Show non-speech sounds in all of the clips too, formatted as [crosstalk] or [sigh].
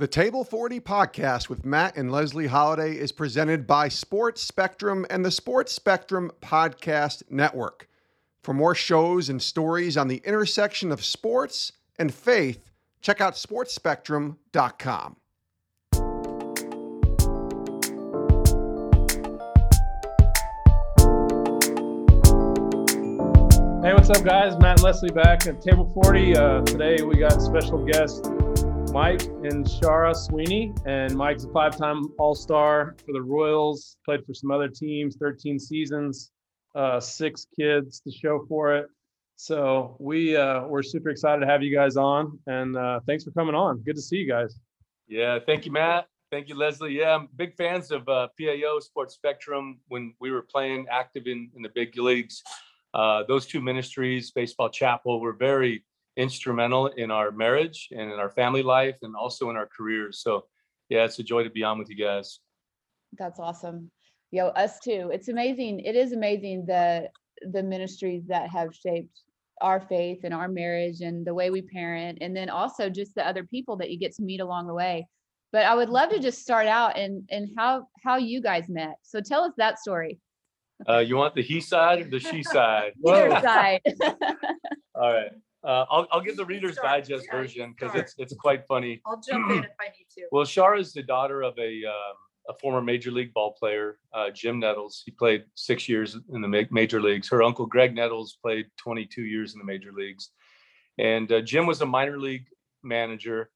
The Table 40 podcast with Matt and Leslie Holliday is presented by Sports Spectrum and the Sports Spectrum Podcast Network. For more shows and stories on the intersection of sports and faith, check out sportspectrum.com. Hey, what's up, guys? Matt and Leslie back at Table 40. Uh, today we got special guest Mike and Shara Sweeney. And Mike's a five time All Star for the Royals, played for some other teams, 13 seasons, uh, six kids to show for it. So we, uh, we're super excited to have you guys on. And uh, thanks for coming on. Good to see you guys. Yeah, thank you, Matt. Thank you, Leslie. Yeah, I'm big fans of uh, PAO Sports Spectrum when we were playing active in, in the big leagues. Uh, those two ministries, Baseball Chapel, were very instrumental in our marriage and in our family life and also in our careers. So, yeah, it's a joy to be on with you guys. That's awesome. Yo, us too. It's amazing. It is amazing the the ministries that have shaped our faith and our marriage and the way we parent, and then also just the other people that you get to meet along the way. But I would love to just start out and and how how you guys met. So tell us that story. Uh, you want the he side or the she side? [laughs] Either side. [laughs] All right. Uh, I'll, I'll give the Reader's Start. Digest Yeah, version because it's it's quite funny. I'll jump in if I need to. [clears throat] Well, Shara is the daughter of a um, a former major league ball player, uh, Jim Nettles. He played six years in the major leagues. Her uncle Graig Nettles played 22 years in the major leagues, and uh, Jim was a minor league manager.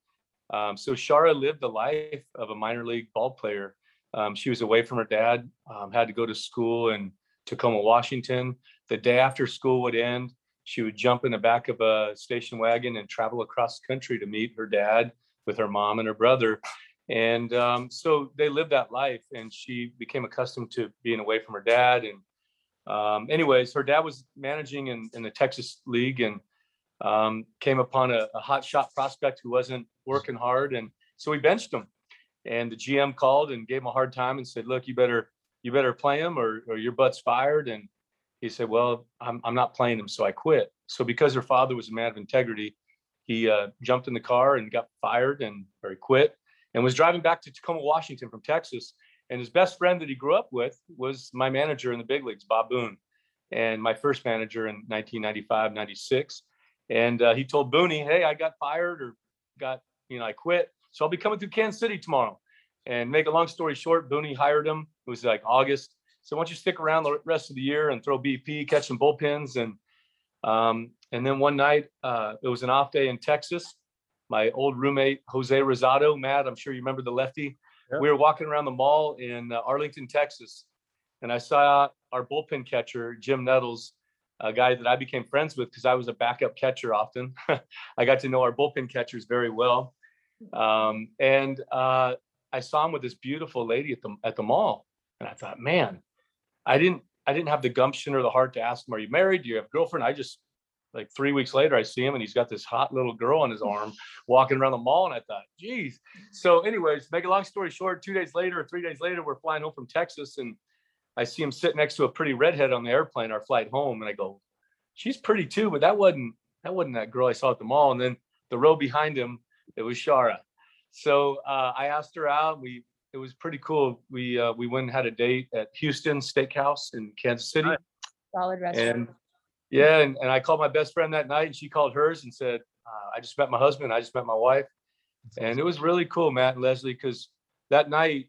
Um, so Shara lived the life of a minor league ball player. Um, she was away from her dad, um, had to go to school in Tacoma, Washington. The day after school would end, she would jump in the back of a station wagon and travel across the country to meet her dad with her mom and her brother. And um, so they lived that life, and she became accustomed to being away from her dad. And um, anyways, her dad was managing in, in the Texas League and um, came upon a, a hot shot prospect who wasn't working hard, and so we benched him. And the GM called and gave him a hard time and said, "Look, you better you better play him, or or your butt's fired." And he said, "Well, I'm I'm not playing him, so I quit." So because her father was a man of integrity, he uh, jumped in the car and got fired and or he quit and was driving back to Tacoma, Washington from Texas. And his best friend that he grew up with was my manager in the big leagues, Bob Boone, and my first manager in 1995, 96. And uh, he told Booney, "Hey, I got fired or got you know I quit, so I'll be coming through Kansas City tomorrow." And make a long story short, Booney hired him. It was like August. So why don't you stick around the rest of the year and throw BP, catch some bullpens, and um, and then one night, uh, it was an off day in Texas. My old roommate, Jose Rosado, Matt, I'm sure you remember the lefty. We were walking around the mall in uh, Arlington, Texas, and I saw our bullpen catcher, Jim Nettles, a guy that I became friends with because I was a backup catcher often. [laughs] I got to know our bullpen catchers very well. Um, and uh, I saw him with this beautiful lady at the at the mall, and I thought, man, I didn't I didn't have the gumption or the heart to ask him, "Are you married? Do you have a girlfriend?" I just like three weeks later, I see him and he's got this hot little girl on his arm [laughs] walking around the mall, and I thought, "Geez." So, anyways, make a long story short, two days later or three days later, we're flying home from Texas, and I see him sitting next to a pretty redhead on the airplane, our flight home, and I go, "She's pretty too," but that wasn't that wasn't that girl I saw at the mall. And then the row behind him, it was Shara. So uh, I asked her out. We it was pretty cool. We uh, we went and had a date at Houston Steakhouse in Kansas City. Solid restaurant. And yeah, and, and I called my best friend that night, and she called hers and said, uh, "I just met my husband. I just met my wife," and it was really cool, Matt and Leslie, because that night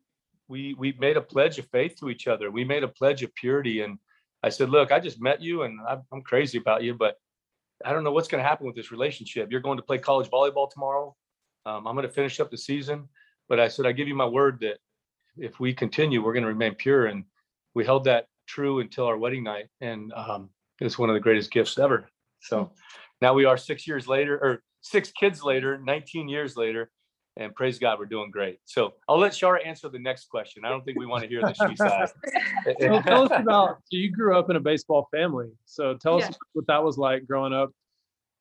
we we made a pledge of faith to each other. We made a pledge of purity, and I said, "Look, I just met you, and I'm, I'm crazy about you, but I don't know what's going to happen with this relationship. You're going to play college volleyball tomorrow. Um, I'm going to finish up the season, but I said, I give you my word that if we continue, we're going to remain pure. And we held that true until our wedding night. And um, it's one of the greatest gifts ever. So now we are six years later, or six kids later, 19 years later. And praise God, we're doing great. So I'll let Shara answer the next question. I don't think we want to hear the she side. [laughs] So tell us about, so you grew up in a baseball family. So tell us Yeah. what that was like growing up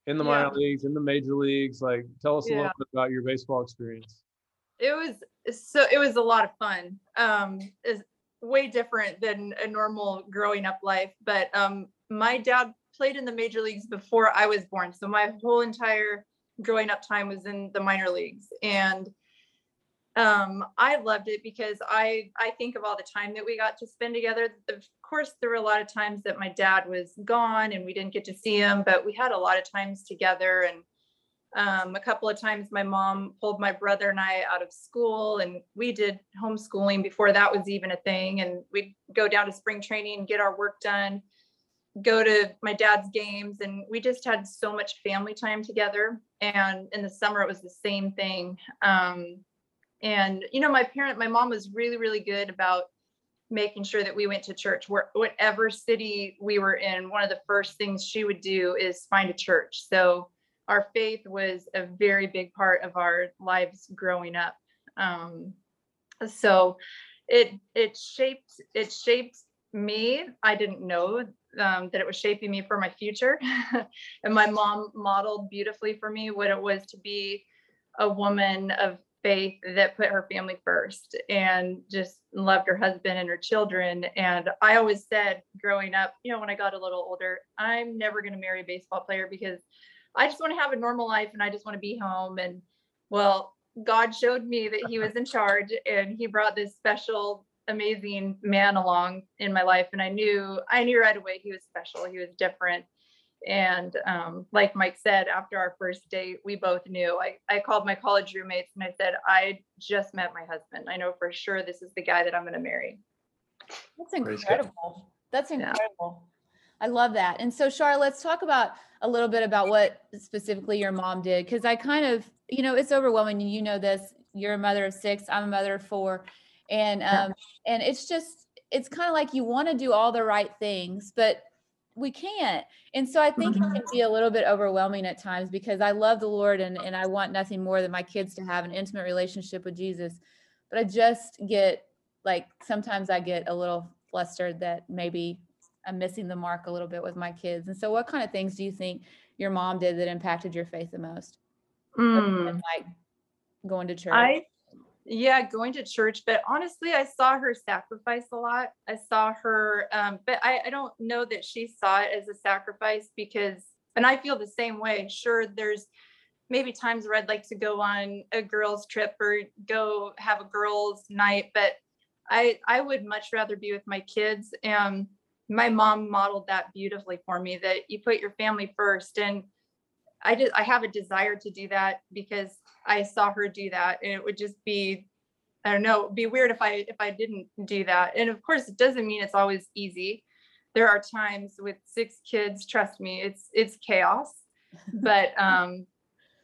in the minor leagues, in the major leagues. Like, tell us a little bit about your baseball experience. It was so it was a lot of fun. Um, is way different than a normal growing up life. But um, my dad played in the major leagues before I was born, so my whole entire growing up time was in the minor leagues. And um, I loved it because I I think of all the time that we got to spend together. Of course, there were a lot of times that my dad was gone and we didn't get to see him, but we had a lot of times together. And um, a couple of times, my mom pulled my brother and I out of school, and we did homeschooling before that was even a thing. And we'd go down to spring training and get our work done, go to my dad's games, and we just had so much family time together. And in the summer, it was the same thing. Um, and you know my parent my mom was really really good about making sure that we went to church where whatever city we were in one of the first things she would do is find a church so our faith was a very big part of our lives growing up. Um, so it it shaped it shaped me. I didn't know um, that it was shaping me for my future. [laughs] And my mom modeled beautifully for me what it was to be a woman of faith that put her family first and just loved her husband and her children. And I always said growing up, you know, when I got a little older, I'm never going to marry a baseball player because I just want to have a normal life and I just want to be home. And well, God showed me that He was in charge and He brought this special, amazing man along in my life. And I knew, I knew right away He was special, He was different. And um, like Mike said, after our first date, we both knew. I, I called my college roommates and I said, I just met my husband. I know for sure this is the guy that I'm going to marry. That's incredible. That's incredible. Yeah. I love that. And so, Shar, let's talk about a little bit about what specifically your mom did. Cause I kind of, you know, it's overwhelming. You know this. You're a mother of six, I'm a mother of four. And um, and it's just it's kind of like you want to do all the right things, but we can't. And so I think mm-hmm. it can be a little bit overwhelming at times because I love the Lord and, and I want nothing more than my kids to have an intimate relationship with Jesus. But I just get like sometimes I get a little flustered that maybe I'm missing the mark a little bit with my kids. And so what kind of things do you think your mom did that impacted your faith the most? Mm. Like going to church. I yeah going to church but honestly i saw her sacrifice a lot i saw her um, but I, I don't know that she saw it as a sacrifice because and i feel the same way sure there's maybe times where i'd like to go on a girls trip or go have a girls night but i i would much rather be with my kids and my mom modeled that beautifully for me that you put your family first and I did I have a desire to do that because I saw her do that and it would just be I don't know, be weird if I if I didn't do that. And of course it doesn't mean it's always easy. There are times with six kids, trust me, it's it's chaos. But [laughs] um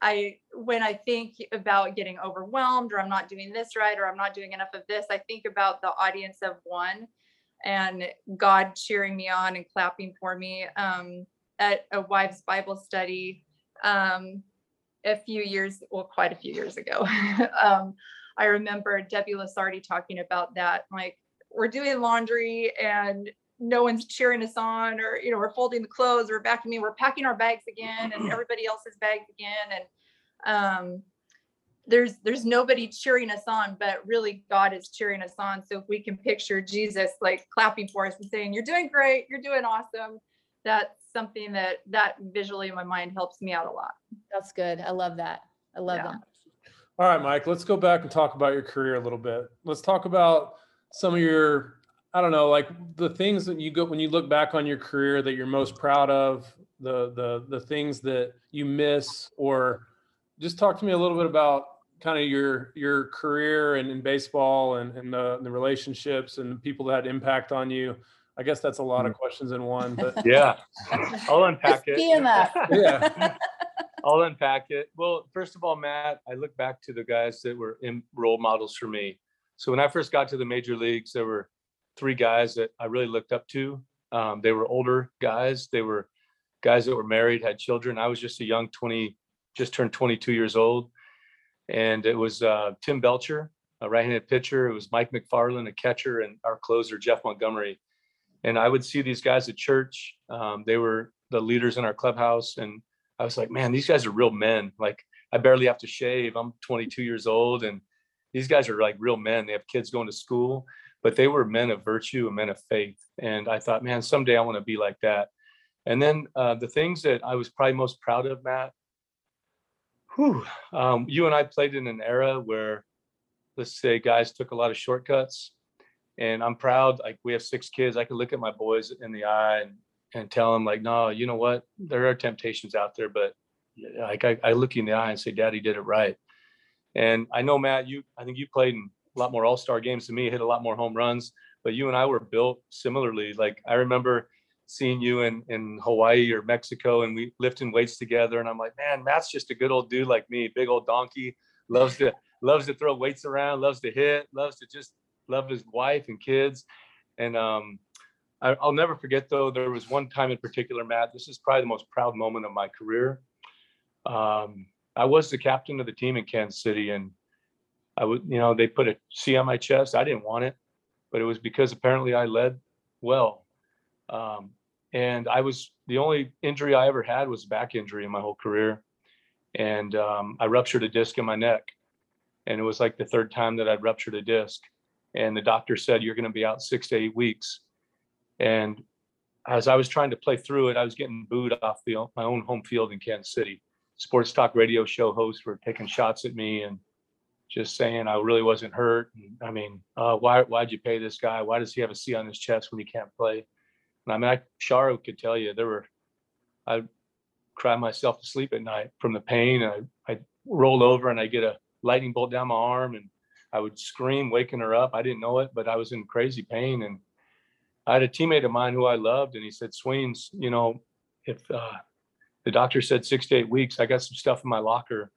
I when I think about getting overwhelmed or I'm not doing this right or I'm not doing enough of this, I think about the audience of one and God cheering me on and clapping for me. Um, at a wives Bible study, um, a few years, well, quite a few years ago. [laughs] um, I remember Debbie Lasardi talking about that. Like, we're doing laundry and no one's cheering us on, or, you know, we're folding the clothes, we're vacuuming, we're packing our bags again, and [clears throat] everybody else's bags again. And um, there's there's nobody cheering us on, but really God is cheering us on. So if we can picture Jesus like clapping for us and saying, You're doing great, you're doing awesome, that's something that that visually in my mind helps me out a lot. That's good. I love that. I love yeah. that. All right, Mike, let's go back and talk about your career a little bit. Let's talk about some of your I don't know, like the things that you go when you look back on your career that you're most proud of, the the the things that you miss or just talk to me a little bit about kind of your your career and in baseball and, and the, the relationships and people that had impact on you I guess that's a lot of mm. questions in one, but [laughs] yeah, I'll unpack it. yeah. [laughs] I'll unpack it. Well, first of all, Matt, I look back to the guys that were in role models for me. So when I first got to the major leagues, there were three guys that I really looked up to. Um, they were older guys. They were guys that were married, had children. I was just a young 20, just turned 22 years old. And it was uh, Tim Belcher, a right-handed pitcher. It was Mike Macfarlane, a catcher, and our closer, Jeff Montgomery and I would see these guys at church. Um, they were the leaders in our clubhouse, and I was like, man, these guys are real men. Like I barely have to shave. I'm 22 years old, and these guys are like real men. They have kids going to school, but they were men of virtue and men of faith. And I thought, man, someday I want to be like that. And then uh, the things that I was probably most proud of, Matt. Whew, um, you and I played in an era where let's say guys took a lot of shortcuts. And I'm proud, like we have six kids. I can look at my boys in the eye and, and tell them like, no, you know what? There are temptations out there, but like I, I look you in the eye and say, Daddy did it right. And I know Matt, you I think you played in a lot more all-star games than me, hit a lot more home runs, but you and I were built similarly. Like I remember seeing you in, in Hawaii or Mexico and we lifting weights together. And I'm like, man, Matt's just a good old dude like me, big old donkey, loves to loves to throw weights around, loves to hit, loves to just love his wife and kids. And um, I, I'll never forget though, there was one time in particular, Matt, this is probably the most proud moment of my career. Um, I was the captain of the team in Kansas City and I would, you know, they put a C on my chest. I didn't want it, but it was because apparently I led well. Um, and I was the only injury I ever had was back injury in my whole career. And um, I ruptured a disc in my neck. And it was like the third time that I'd ruptured a disc. And the doctor said, You're going to be out six to eight weeks. And as I was trying to play through it, I was getting booed off the, my own home field in Kansas City. Sports talk radio show hosts were taking shots at me and just saying I really wasn't hurt. And, I mean, uh, why why'd you pay this guy? Why does he have a C on his chest when he can't play? I mean, I, Shara could tell you there were, I cry myself to sleep at night from the pain. And I, I roll over and I get a lightning bolt down my arm and I would scream, waking her up. I didn't know it, but I was in crazy pain. And I had a teammate of mine who I loved, and he said, Sweens, you know, if uh, the doctor said six to eight weeks, I got some stuff in my locker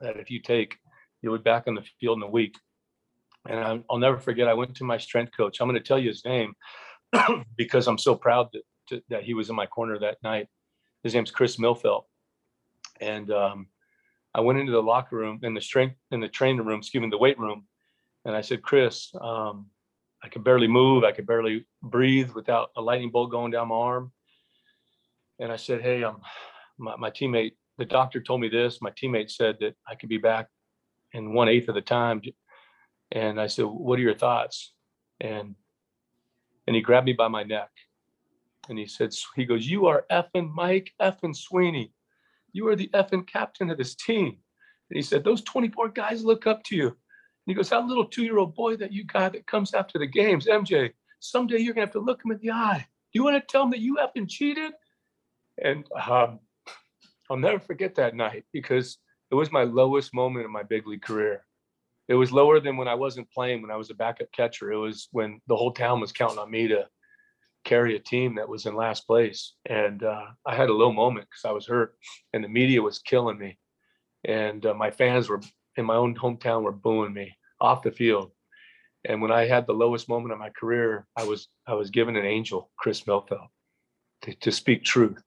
that if you take, you'll be back on the field in a week. And I'll never forget, I went to my strength coach. I'm going to tell you his name [coughs] because I'm so proud that, to, that he was in my corner that night. His name's Chris Mihlfeld. And um, I went into the locker room in the strength in the training room, excuse me, the weight room, and I said, Chris, um, I could barely move, I could barely breathe without a lightning bolt going down my arm. And I said, Hey, um, my, my teammate, the doctor told me this. My teammate said that I could be back in one eighth of the time. And I said, What are your thoughts? And and he grabbed me by my neck and he said, he goes, You are effing Mike effing Sweeney. You are the effing captain of this team. And he said, Those 24 guys look up to you. And he goes, That little two year old boy that you got that comes after the games, MJ, someday you're to have to look him in the eye. Do you want to tell him that you effing cheated? And um, I'll never forget that night because it was my lowest moment in my big league career. It was lower than when I wasn't playing, when I was a backup catcher. It was when the whole town was counting on me to carry a team that was in last place. And uh, I had a low moment because I was hurt and the media was killing me. And uh, my fans were in my own hometown were booing me off the field. And when I had the lowest moment of my career, I was I was given an angel, Chris Mihlfeld, to, to speak truth.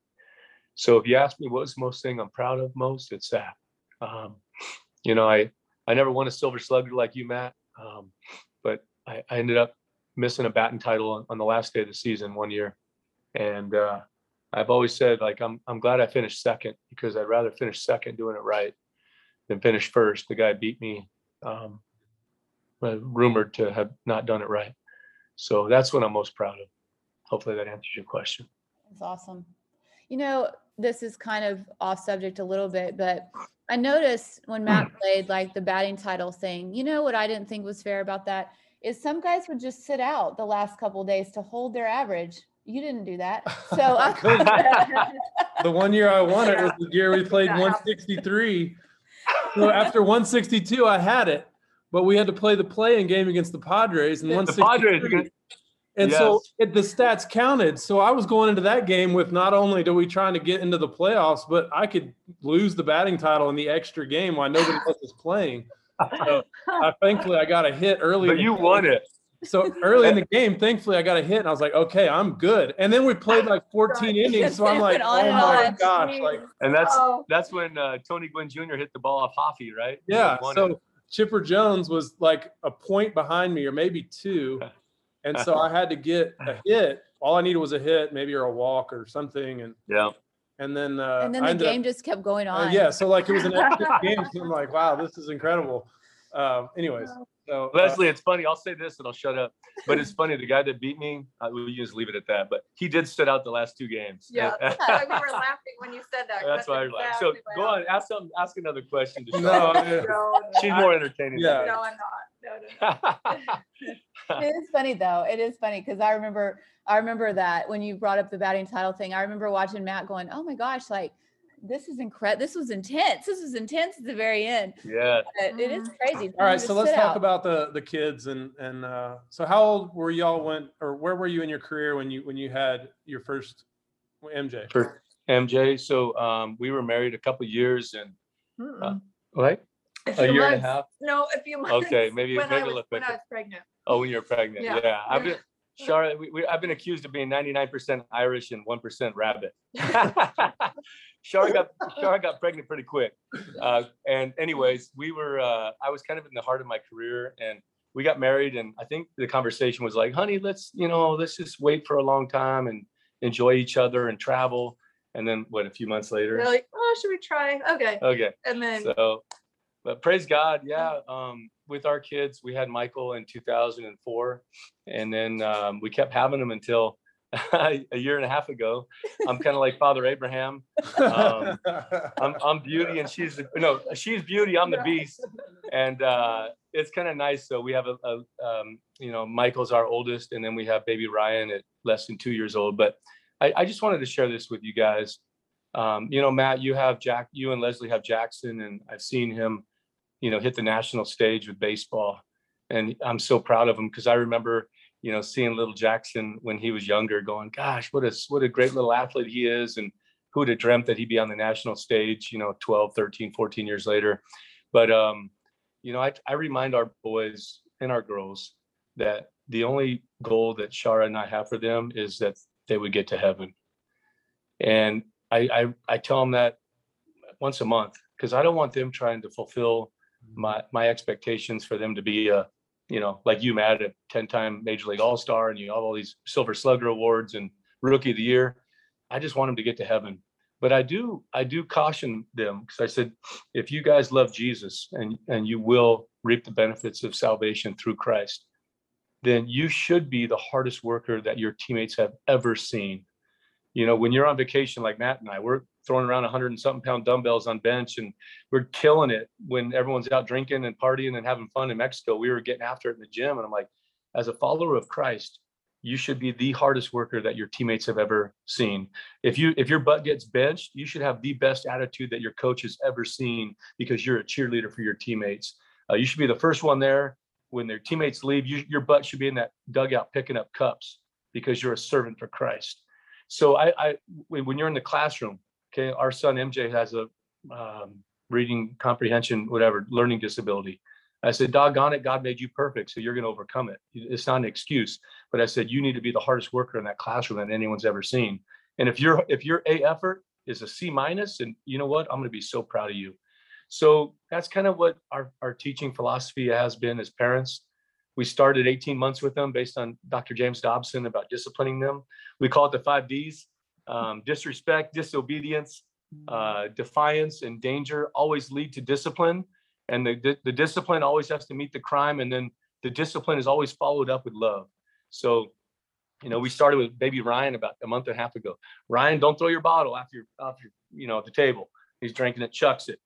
So if you ask me what's the most thing I'm proud of most, it's that. Um, you know, I I never won a silver slugger like you, Matt, um, but I, I ended up missing a batting title on, on the last day of the season one year. And uh, I've always said, like, I'm, I'm glad I finished second because I'd rather finish second doing it right than finish first. The guy beat me, um, rumored to have not done it right. So that's what I'm most proud of. Hopefully that answers your question. That's awesome. You know, this is kind of off subject a little bit, but I noticed when Matt mm. played like the batting title thing, you know what I didn't think was fair about that? Is some guys would just sit out the last couple days to hold their average. You didn't do that. So [laughs] [laughs] the one year I won it was the year we played 163. So after 162, I had it, but we had to play the play-in game against the Padres and The Padres, and so it, the stats counted. So I was going into that game with not only do we trying to get into the playoffs, but I could lose the batting title in the extra game while nobody else was playing. So [laughs] I, thankfully, I got a hit early. but you game. won it. So early in the [laughs] game, thankfully, I got a hit, and I was like, "Okay, I'm good." And then we played like [laughs] 14 innings, so I'm like, "Oh my on. gosh!" Like, And that's Oh. that's when uh, Tony Gwynn Jr. hit the ball off Hoffy, right? Yeah. won it. So Chipper Jones was like a point behind me, or maybe two, and [laughs] so I had to get a hit. All I needed was a hit, maybe or a walk or something, and yeah. and then uh, and then the ended up- game just kept going Uh, on. yeah, so like it was an [laughs] extra game. So I'm like, wow, this is incredible. Um, anyways, so uh, Leslie, it's funny. I'll say this and I'll shut up. But it's funny. The guy that beat me, I will just leave it at that. But he did sit out the last two games. Yeah, [laughs] that's why we were laughing when you said that. 'cause That's why I laughed. So go on, ask some, ask another question. To no, yeah, No, She's more entertaining. Yeah. than. No, I'm not. [laughs] It is funny though. It is funny because I remember I remember that when you brought up the batting title thing, I remember watching Matt going, "Oh my gosh, like this is incredible. This was intense. This was intense at the very end." yeah. But it is crazy. All right, so let's talk out. about the the kids and and uh, so how old were y'all when or where were you in your career when you when you had your first MJ? For MJ. So um, we were married a couple years and Mm-mm. what? A A few year and a months. half. No, a few months. Okay, maybe- when I maybe a was- little When I was pregnant. Oh, when you were pregnant. Yeah. Yeah. I've been [laughs] Shara, we, we, I've been accused of being 99% Irish and 1% rabbit. [laughs] [laughs] Shara got Shara got pregnant pretty quick. Uh, and anyways, we were uh, I was kind of in the heart of my career and we got married and I think the conversation was like, honey, let's, you know, let's just wait for a long time and enjoy each other and travel. And then what, a few months later? They're like, oh, should we try? Okay. Okay. And then So, but praise God, yeah. Um, with our kids, we had Michael in 2004, and then um, we kept having them until [laughs] a year and a half ago. I'm kind of like Father Abraham. Um, I'm, I'm beauty, and she's no, she's beauty. I'm the beast, and uh, it's kind of nice. So we have a, a um, you know, Michael's our oldest, and then we have baby Ryan at less than two years old. But I, I just wanted to share this with you guys. Um, you know, Matt, you have Jack, you and Leslie have Jackson, and I've seen him, you know, hit the national stage with baseball, and I'm so proud of him because I remember, you know, seeing little Jackson when he was younger, going, "Gosh, what a what a great little athlete he is," and who would have dreamt that he'd be on the national stage, you know, 12, 13, 14 years later. But um, you know, I, I remind our boys and our girls that the only goal that Shara and I have for them is that they would get to heaven. And I I, I tell them that once a month because I don't want them trying to fulfill my my expectations for them to be a you know like you Matt a 10 time major league all-star and you have all these silver slugger awards and rookie of the year. I just want them to get to heaven. But I do I do caution them because I said if you guys love Jesus and and you will reap the benefits of salvation through Christ then you should be the hardest worker that your teammates have ever seen. You know when you're on vacation like Matt and I we're throwing around 100 and something pound dumbbells on bench and we're killing it when everyone's out drinking and partying and having fun in Mexico. We were getting after it in the gym and I'm like as a follower of Christ you should be the hardest worker that your teammates have ever seen. If you if your butt gets benched you should have the best attitude that your coach has ever seen because you're a cheerleader for your teammates. Uh, you should be the first one there. When their teammates leave you, your butt should be in that dugout picking up cups because you're a servant for christ. So i i when when you're in the classroom okay our son mj has a um, reading comprehension whatever learning disability. I said doggone it god made you perfect so you're going to overcome it. It's not an excuse but i said you need to be the hardest worker in that classroom that anyone's ever seen. And if your if your a effort is a c minus and you know what? I'm going to be so proud of you. So that's kind of what our, our teaching philosophy has been as parents. We started 18 months with them based on dr james dobson about disciplining them. We call it the five d's um, disrespect disobedience uh, defiance and danger always lead to discipline. And the, the, discipline always has to meet the crime and then the discipline is always followed up with love. So you know we started with baby ryan about a month and a half ago. Ryan don't throw your bottle after you're after you know at the table. He's drinking it chucks it.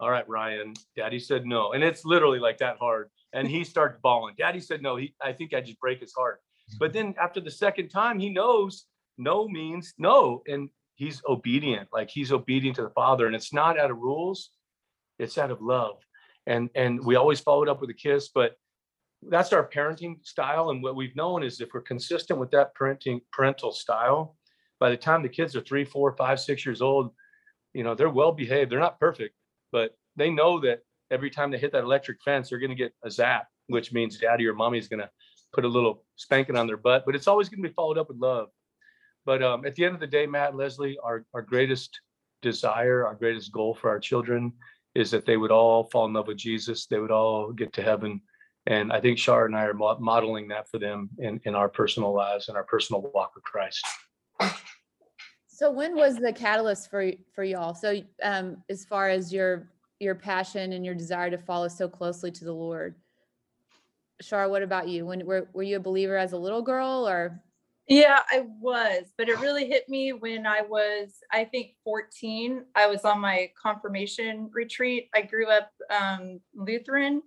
All right ryan. Daddy said no and it's literally like that hard. And he starts bawling. Daddy said no he i think i just break his heart. But then after the second time he knows no means no and he's obedient like he's obedient to the father and it's not out of rules it's out of love. And and we always followed up with a kiss but that's our parenting style and what we've known is if we're consistent with that parenting parental style by the time the kids are three four five six years old you know they're well behaved they're not perfect but they know that every time they hit that electric fence they're going to get a zap which means daddy or mommy's going to put a little spanking on their butt but it's always going to be followed up with love but um, at the end of the day matt leslie our, our greatest desire our greatest goal for our children is that they would all fall in love with jesus they would all get to heaven and i think shar and i are mo- modeling that for them in, in our personal lives and our personal walk with christ So when was the catalyst for for y'all? So um as far as your your passion and your desire to follow so closely to the Lord. Shar, what about you? When were were you a believer as a little girl or Yeah, I was, but it really hit me when I was, I think, 14. I was on my confirmation retreat. I grew up um, Lutheran,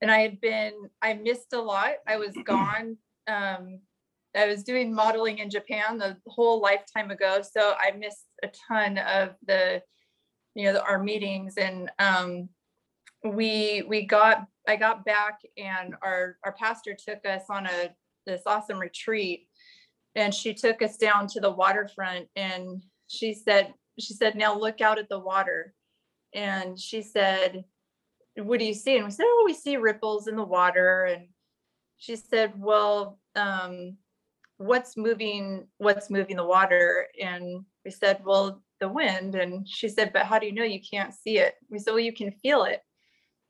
and I had been, I missed a lot. I was [clears throat] gone. Um, I was doing modeling in Japan the whole lifetime ago. So I missed a ton of the, you know, the, our meetings and, um, we, we got, I got back and our, our pastor took us on a, this awesome retreat. And she took us down to the waterfront and she said, she said, now look out at the water. And she said, what do you see? And we said, oh, we see ripples in the water. And she said, well, um, what's moving, what's moving the water? And we said, well, the wind. And she said, but how do you know you can't see it? We said, well, you can feel it.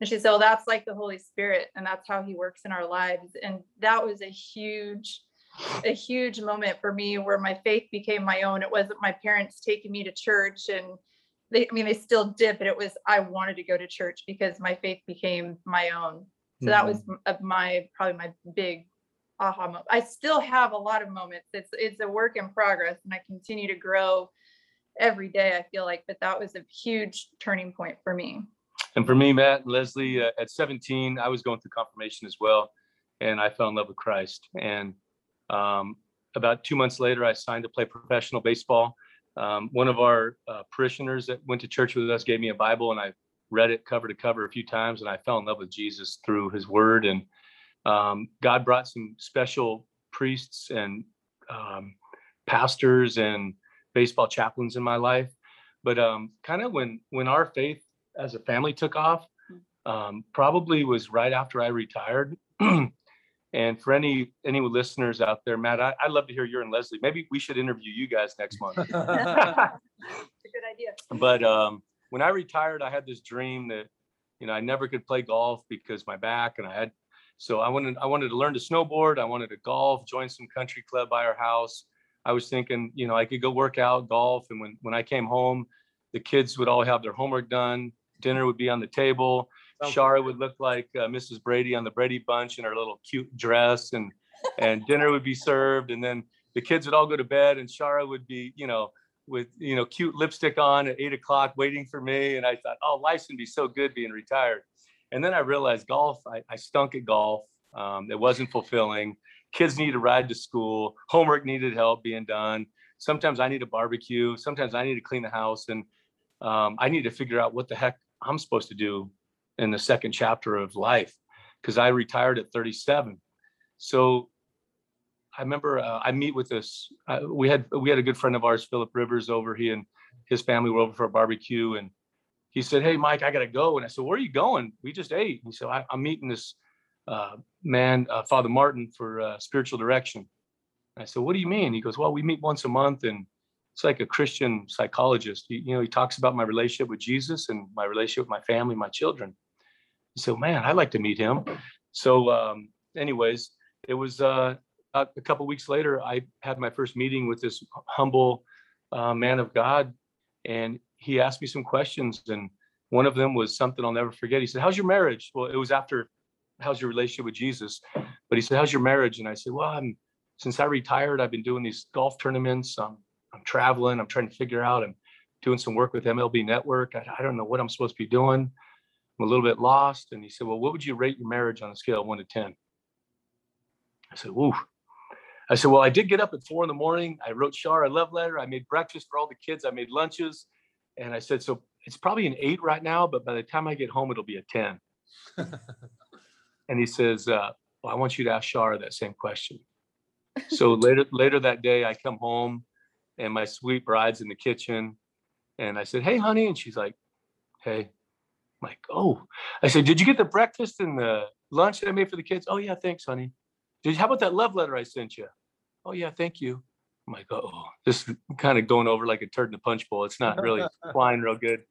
And she said, well, that's like the Holy Spirit. And that's how he works in our lives. And that was a huge, a huge moment for me where my faith became my own. It wasn't my parents taking me to church and they, I mean, they still did, but it was, I wanted to go to church because my faith became my own. So that was of my, probably my big aha moment. I still have a lot of moments. It's, it's a work in progress and I continue to grow every day, I feel like, but that was a huge turning point for me. And for me, Matt and Leslie, uh, at 17, I was going through confirmation as well, and I fell in love with Christ. And um, about two months later, I signed to play professional baseball. Um, one of our uh, parishioners that went to church with us gave me a Bible, and I read it cover to cover a few times, and I fell in love with Jesus through His Word. And um, God brought some special priests and um, pastors and baseball chaplains in my life. But um, kind of when when our faith as a family took off, um, probably was right after I retired. [clears throat] and for any any listeners out there, Matt, I, I'd love to hear your and Leslie. Maybe we should interview you guys next month. [laughs] [laughs] It's a good idea. but um, when I retired, I had this dream that you know I never could play golf because my back, and I had so I wanted I wanted to learn to snowboard. I wanted to golf, join some country club by our house. I was thinking, you know, I could go work out, golf, and when when I came home, the kids would all have their homework done. Dinner would be on the table. Shara would look like uh, Mrs. Brady on the Brady Bunch in her little cute dress, and and dinner would be served, and then the kids would all go to bed, and Shara would be, you know, with you know cute lipstick on at eight o'clock, waiting for me. And I thought, oh, life's gonna be so good being retired. And then I realized golf, I, I stunk at golf. Um, it wasn't fulfilling. Kids needed a ride to school. Homework needed help being done. Sometimes I need a barbecue. Sometimes I need to clean the house, and um, I need to figure out what the heck I'm supposed to do in the second chapter of life because I retired at 37. So I remember uh, I meet with this. Uh, we had we had a good friend of ours, Philip Rivers, over. He and his family were over for a barbecue, and he said, "Hey, Mike, I gotta go." And I said, "Where are you going?" We just ate. He said, I, "I'm meeting this uh, man, uh, Father Martin, for uh, spiritual direction." I said, "What do you mean?" He goes, "Well, we meet once a month, and it's like a Christian psychologist. He, you know, he talks about my relationship with Jesus and my relationship with my family, my children." So, man, I'd like to meet him. So, um, anyways, it was uh, a couple weeks later. I had my first meeting with this humble uh, man of God, and he asked me some questions. And one of them was something I'll never forget. He said, "How's your marriage?" Well, it was after, "How's your relationship with Jesus?" But he said, "How's your marriage?" And I said, "Well, I'm since I retired, I've been doing these golf tournaments. I'm I'm traveling. I'm trying to figure out. I'm doing some work with MLB Network. I, I don't know what I'm supposed to be doing." I'm a little bit lost. And he said, Well, what would you rate your marriage on a scale of one to 10? I said, Woo. I said, Well, I did get up at four in the morning. I wrote Shar a love letter. I made breakfast for all the kids. I made lunches. And I said, So it's probably an eight right now, but by the time I get home, it'll be a 10. [laughs] and he says, uh, Well, I want you to ask Shar that same question. So later, later that day, I come home and my sweet bride's in the kitchen. And I said, Hey, honey. And she's like, Hey, I'm like, oh, I said, did you get the breakfast and the lunch that I made for the kids? Oh yeah, thanks, honey. Did how about that love letter I sent you? Oh yeah, thank you. I'm like, oh, this is kind of going over like a turd in a punch bowl. It's not really [laughs] flying real good.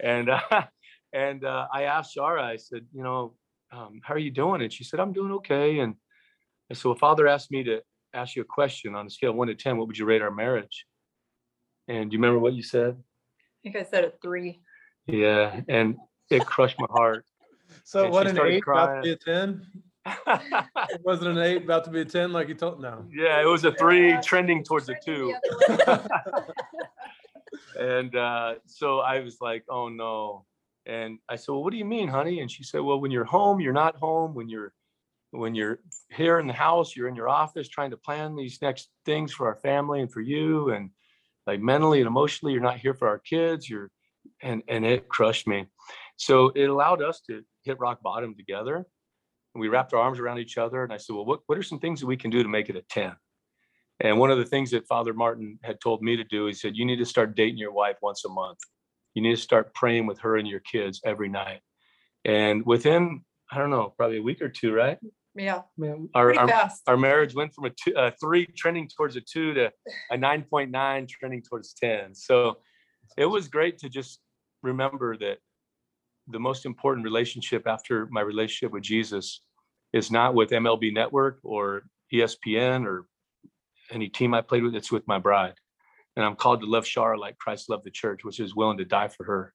And uh, [laughs] and uh, I asked Shara, I said, you know, um, how are you doing? And she said, I'm doing okay. And I said, well, Father asked me to ask you a question on a scale of one to ten. What would you rate our marriage? And do you remember what you said? I think I said a three. Yeah, and it crushed my heart. [laughs] So And what an eight about to be a ten? [laughs] It wasn't an eight about to be a ten like you told. No. yeah, it was a three trending towards a two. the other way. And uh, so I was like, oh no. And I said, well, what do you mean, honey? And she said, well, when you're home, you're not home. When you're when you're here in the house, you're in your office trying to plan these next things for our family and for you. And like mentally and emotionally, you're not here for our kids. You're and and it crushed me. So it allowed us to hit rock bottom together. And we wrapped our arms around each other. And I said, well, what, what are some things that we can do to make it a 10? And one of the things that Father Martin had told me to do, he said, you need to start dating your wife once a month. You need to start praying with her and your kids every night. And within, I don't know, probably a week or two, right? Yeah, Our, our, our marriage went from a, two, a three trending towards a two to a 9.9 trending towards 10. So it was great to just remember that the most important relationship after my relationship with Jesus is not with MLB Network or ESPN or any team I played with, it's with my bride. And I'm called to love Shara like Christ loved the church, which is willing to die for her.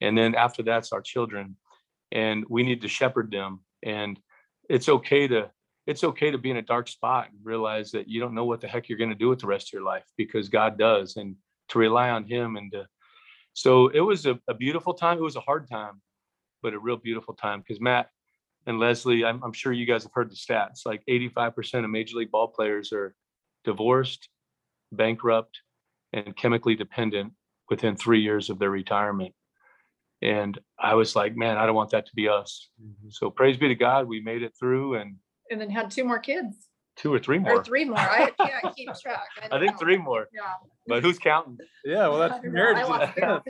And then after that's our children. And we need to shepherd them. And it's okay to it's okay to be in a dark spot and realize that you don't know what the heck you're going to do with the rest of your life because God does and to rely on him and to so it was a, a beautiful time. It was a hard time, but a real beautiful time because Matt and Leslie, I'm, I'm sure you guys have heard the stats. Like 85% of major league ball players are divorced, bankrupt, and chemically dependent within three years of their retirement. And I was like, man, I don't want that to be us. Mm-hmm. So praise be to God, we made it through and And then had two more kids two or three more. or three more. I can't keep track. [laughs] I don't think know. three more, Yeah. but who's counting? Yeah, well, that's don't marriage. I lost [laughs] is- count.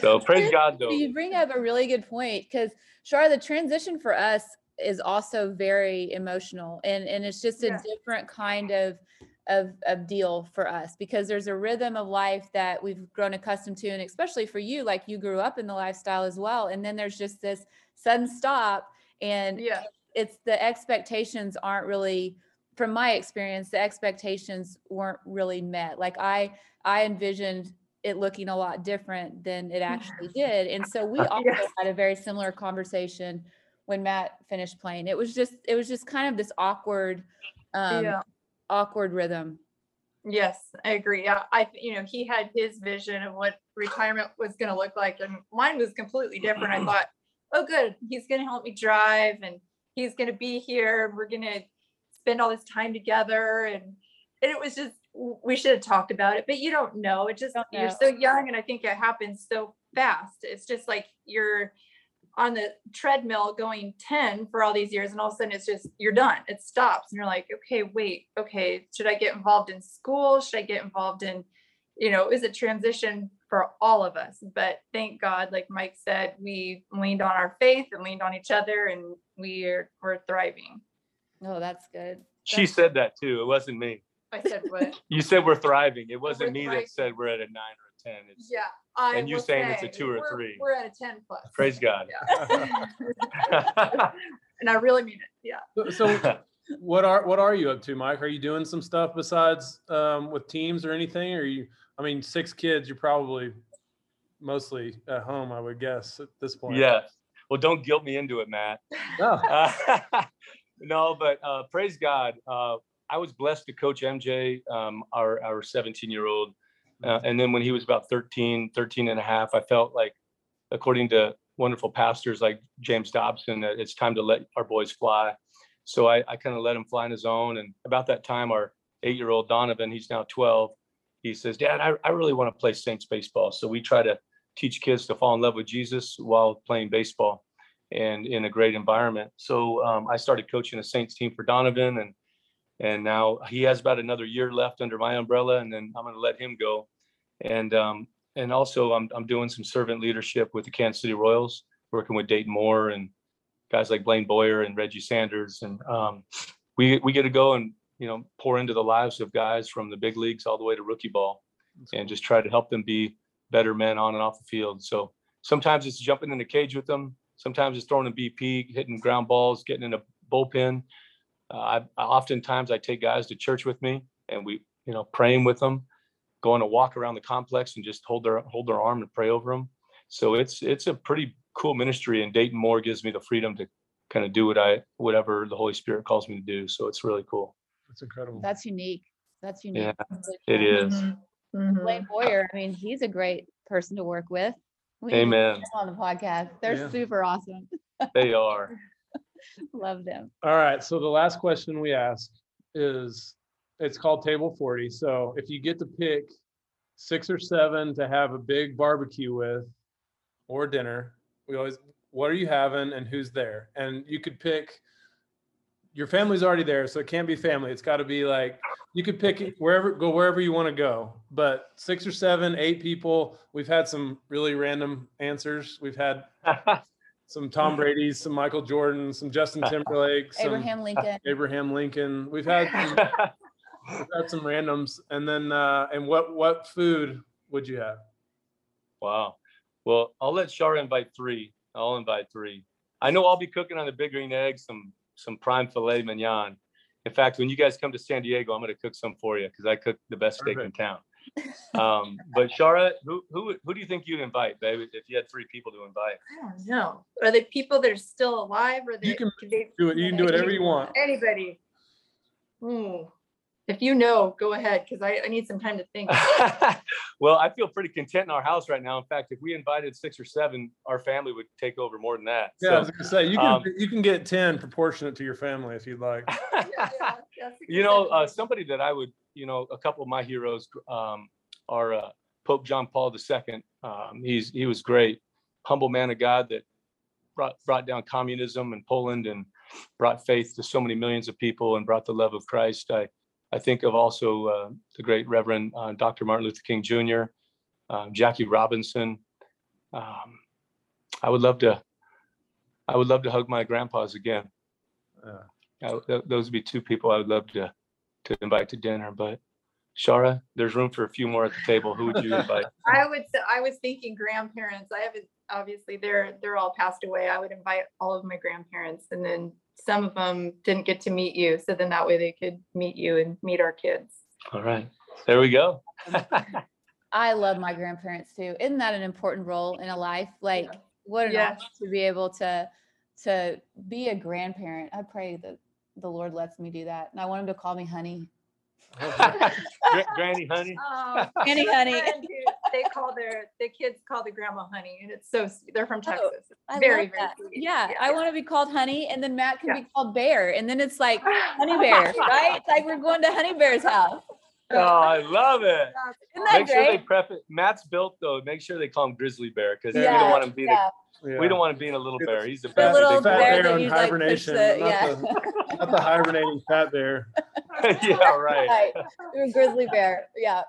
So praise God though. You bring up a really good point because Shar, the transition for us is also very emotional and, and it's just a Yeah. different kind of, of, of deal for us because there's a rhythm of life that we've grown accustomed to. And especially for you, like you grew up in the lifestyle as well. And then there's just this sudden stop and Yeah, it's the expectations aren't really from my experience the expectations weren't really met like i i envisioned it looking a lot different than it actually did and so we [laughs] also Yes. had a very similar conversation when matt finished playing it was just it was just kind of this awkward um yeah. awkward rhythm Yes, I agree. Yeah, I, you know, he had his vision of what retirement was going to look like, and mine was completely different. I [clears throat] thought, oh, good, he's going to help me drive, and he's going to be here, and we're going to spend all this time together, and and it was just we should have talked about it, but you don't know. It just Don't you're so young, and I think it happens so fast. It's just like you're on the treadmill going 10 for all these years and all of a sudden it's just you're done it stops and you're like okay wait okay should i get involved in school should i get involved in you know is it transition for all of us but thank god like mike said we leaned on our faith and leaned on each other and we are we're thriving oh that's good She said that too. It wasn't me. i said what [laughs] You said we're thriving. It wasn't we're me thriving. that said we're at a nine or a 10. It's yeah I And you will saying it's a two or we're- three. we're at a 10 plus praise God. yeah. [laughs] [laughs] and i really mean it yeah So- So what are, what are you up to, Mike? Are you doing some stuff besides um, with teams or anything? Or you, I mean, six kids, you're probably mostly at home, I would guess at this point. yes. Well, don't guilt me into it, Matt. No. Uh, [laughs] no, but uh, praise God. Uh, I was blessed to coach MJ, um, our, our 17 year old. Uh, and then when he was about 13, 13 and a half, I felt like, according to wonderful pastors like James Dobson, that it's time to let our boys fly. So I, I kind of let him fly on his own. And about that time, our eight year old Donovan, he's now 12, he says, Dad, I, I really want to play Saints baseball. So we try to teach kids to fall in love with Jesus while playing baseball and in a great environment. So um, I started coaching a Saints team for Donovan, and and now he has about another year left under my umbrella, and then I'm going to let him go. And um, and also I'm I'm doing some servant leadership with the Kansas City Royals, working with Dayton Moore and guys like Blaine Boyer and Reggie Sanders, and um, we we get to go and you know pour into the lives of guys from the big leagues all the way to rookie ball, and just try to help them be better men on and off the field. So sometimes it's jumping in the cage with them. Sometimes it's throwing a BP, hitting ground balls, getting in a bullpen. Uh, I, I oftentimes I take guys to church with me, and we, you know, praying with them, going to walk around the complex and just hold their hold their arm and pray over them. So it's it's a pretty cool ministry, and Dayton Moore gives me the freedom to kind of do what I whatever the Holy Spirit calls me to do. So it's really cool. That's incredible. that's unique that's unique Yeah, Really It cool. is. Mhm, mhm. Blaine Boyer, I mean, he's a great person to work with. We Amen. On the podcast. They're Yeah. super awesome. [laughs] They are. [laughs] Love them. All right, so the last question we ask is, it's called table forty, so if you get to pick six or seven to have a big barbecue with or dinner, we always, what are you having and who's there? And you could pick, your family's already there, so it can't be family, it's gotta be like, you could pick wherever, go wherever you wanna go. But six or seven, eight people, we've had some really random answers, we've had [laughs] some Tom Brady's, some Michael Jordan, some Justin [laughs] Timberlake, some Abraham Lincoln. Abraham Lincoln. We've [laughs] had some, we've had some randoms, and then uh, and what what food would you have? wow. Well, I'll let Shara invite three. I'll invite three. I know I'll be cooking on the big green egg, some some prime filet mignon. In fact, when you guys come to San Diego, I'm going to cook some for you because I cook the best steak in town. [laughs] Um, but Shara, who who who do you think you'd invite, baby? If you had three people to invite, I don't know. Are they people that are still alive or they? you can they- Do it. You can do whatever you want. Anybody. Hmm. If you know, go ahead, because I, I need some time to think. [laughs] well, I feel pretty content in our house right now. In fact, if we invited six or seven, our family would take over more than that. Yeah, I was gonna say you can um, you can get ten proportionate to your family if you'd like. [laughs] Yeah, yeah, you know, uh, somebody that I would, you know, a couple of my heroes um, are uh, Pope John Paul II. Um, he's he was great, humble man of God that brought brought down communism in Poland and brought faith to so many millions of people and brought the love of Christ. I I think of also uh, the great Reverend uh, Dr. Martin Luther King Jr., um, Jackie Robinson. Um, I would love to. I would love to hug my grandpas again. Yeah. Uh, th- those would be two people I would love to to invite to dinner. But Shara, there's room for a few more at the table. Who would you [laughs] invite? I would, I was thinking grandparents. I haven't, obviously, they're, they're all passed away. I would invite all of my grandparents and then some of them didn't get to meet you. So then that way they could meet you and meet our kids. All right, there we go. [laughs] I love my grandparents too. Isn't that an important role in a life? Like, what an Yes. honor to be able to to be a grandparent. I pray that the Lord lets me do that, and I want him to call me honey. [laughs] Granny, honey. Oh, Granny, [laughs] honey. Friend who- They call their, the kids call the grandma honey and it's so, s- they're from Oh, Texas. It's I Very, love very that. sweet. Yeah, I want to be called honey, and then Matt can Yeah. be called bear, and then it's like [laughs] honey bear, right? It's like we're going to honey bear's house. Oh, I love it. Isn't that Make sure they prep it. Matt's built though. Make sure they call him Grizzly Bear because we don't want him being. yeah. A, we don't want him being a little bear. He's a The big, little big fat bear bear in you like push hibernation, not yeah. the- Not the hibernating fat bear. [laughs] yeah, right. [laughs] right. You're a grizzly bear. Yeah.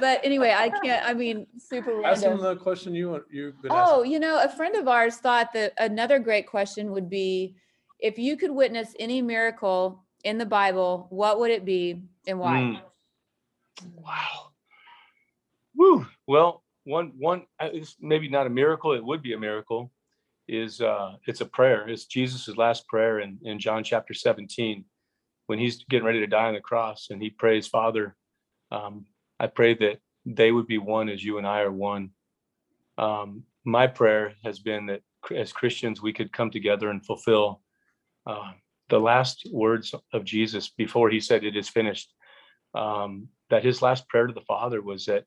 But anyway, I can't, I mean, super Ask them random. the question you want. You've been Oh, asking. you know, a friend of ours thought that another great question would be if you could witness any miracle in the Bible, what would it be and why? Mm. Wow. Woo. Well, one one uh, it's maybe not a miracle. It would be a miracle. Is uh, it's a prayer. It's Jesus's last prayer in in John chapter seventeen, when he's getting ready to die on the cross, and he prays, Father, um, I pray that they would be one as you and I are one. Um, my prayer has been that as Christians we could come together and fulfill uh, the last words of Jesus before he said, "It is finished." um, that his last prayer to the Father was that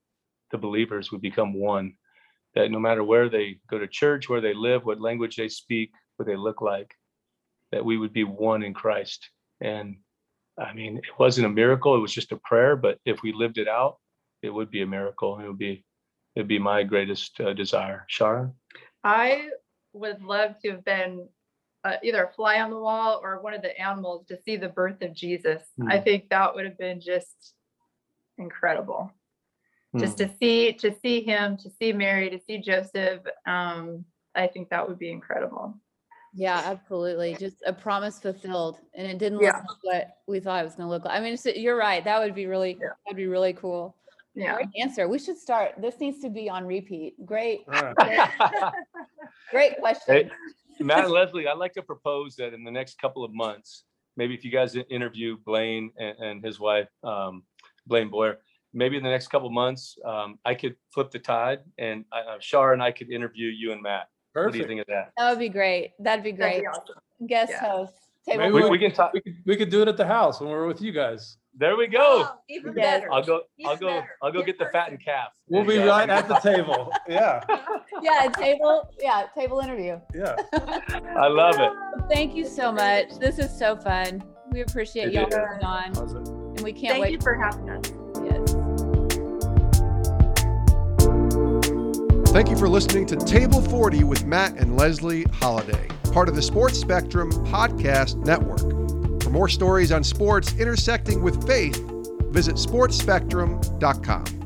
the believers would become one. That no matter where they go to church, where they live, what language they speak, what they look like, that we would be one in Christ. And I mean, it wasn't a miracle; it was just a prayer. But if we lived it out, it would be a miracle. It would be, it'd be my greatest uh, desire. Sharon, I would love to have been uh, either a fly on the wall or one of the animals to see the birth of Jesus. I Hmm. think that would have been just incredible. Just Hmm. to see to see him, to see Mary, to see Joseph. Um, I think that would be incredible. Yeah, absolutely. Just a promise fulfilled. And it didn't Yeah. look like what we thought it was going to look like. I mean, it's- you're right. That would be really, Yeah. that'd be really cool. Yeah. Great answer. We should start. This needs to be on repeat. Great, All right. great [laughs] question. Hey, Matt and Leslie, I'd like to propose that in the next couple of months, maybe if you guys interview Blaine and, and his wife, um, Blaine Boyer, maybe in the next couple of months, um, I could flip the tide and uh, Shar and I could interview you and Matt. What do you Perfect. think of that? That would be great. That'd be That'd great. be awesome. Guest Yeah. host. Table Maybe We, four. we can talk. We could, we could do it at the house when we're with you guys. There we go. Oh, Even Yes. better. I'll go. I'll go. better. I'll go get the person. fattened calf. We'll be And, right at the table. [laughs] Yeah, Yeah, table, yeah, table interview. yeah. I love it. Thank you so much. This is so fun. We appreciate It y'all is. coming on How's and we can't Thank wait. you for having us. Thank you for listening to Table 40 with Matt and Leslie Holliday, part of the Sports Spectrum Podcast Network. For more stories on sports intersecting with faith, visit sportsspectrum.com.